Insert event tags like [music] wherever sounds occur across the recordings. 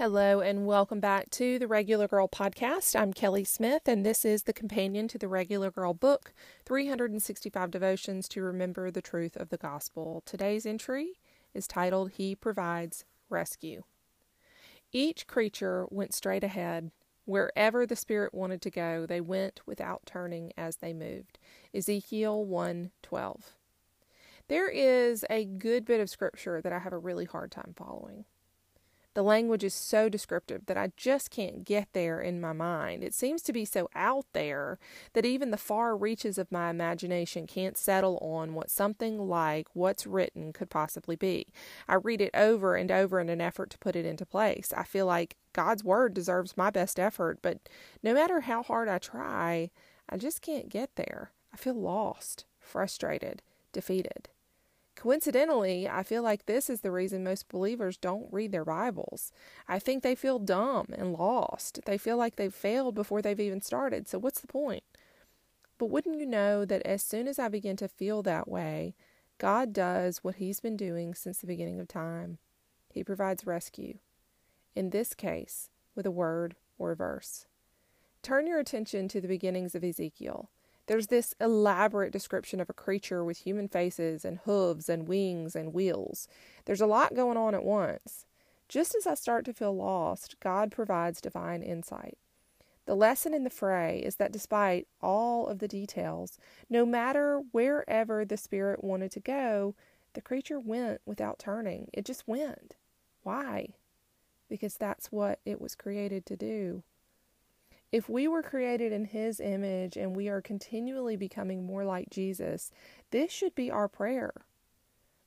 Hello, and welcome back to the Regular Girl podcast. I'm Kelly Smith, and this is the companion to the Regular Girl book 365 Devotions to Remember the Truth of the Gospel. Today's entry is titled He Provides Rescue. Each creature went straight ahead. Wherever the Spirit wanted to go, they went without turning as they moved. Ezekiel 1 12. There is a good bit of scripture that I have a really hard time following. The language is so descriptive that I just can't get there in my mind. It seems to be so out there that even the far reaches of my imagination can't settle on what something like what's written could possibly be. I read it over and over in an effort to put it into place. I feel like God's Word deserves my best effort, but no matter how hard I try, I just can't get there. I feel lost, frustrated, defeated. Coincidentally, I feel like this is the reason most believers don't read their Bibles. I think they feel dumb and lost. They feel like they've failed before they've even started. So, what's the point? But wouldn't you know that as soon as I begin to feel that way, God does what He's been doing since the beginning of time? He provides rescue. In this case, with a word or a verse. Turn your attention to the beginnings of Ezekiel. There's this elaborate description of a creature with human faces and hooves and wings and wheels. There's a lot going on at once. Just as I start to feel lost, God provides divine insight. The lesson in the fray is that despite all of the details, no matter wherever the Spirit wanted to go, the creature went without turning. It just went. Why? Because that's what it was created to do. If we were created in His image and we are continually becoming more like Jesus, this should be our prayer.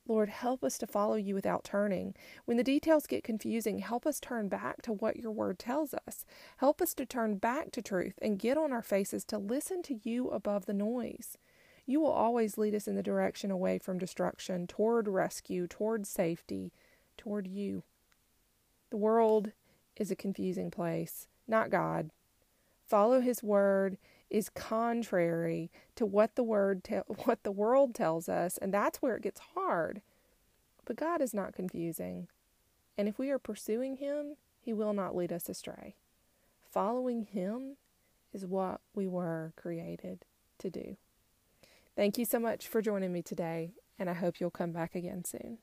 Lord, help us to follow you without turning. When the details get confusing, help us turn back to what your word tells us. Help us to turn back to truth and get on our faces to listen to you above the noise. You will always lead us in the direction away from destruction, toward rescue, toward safety, toward you. The world is a confusing place, not God follow his word is contrary to what the word te- [laughs] what the world tells us and that's where it gets hard. But God is not confusing. And if we are pursuing him he will not lead us astray. Following him is what we were created to do. Thank you so much for joining me today and I hope you'll come back again soon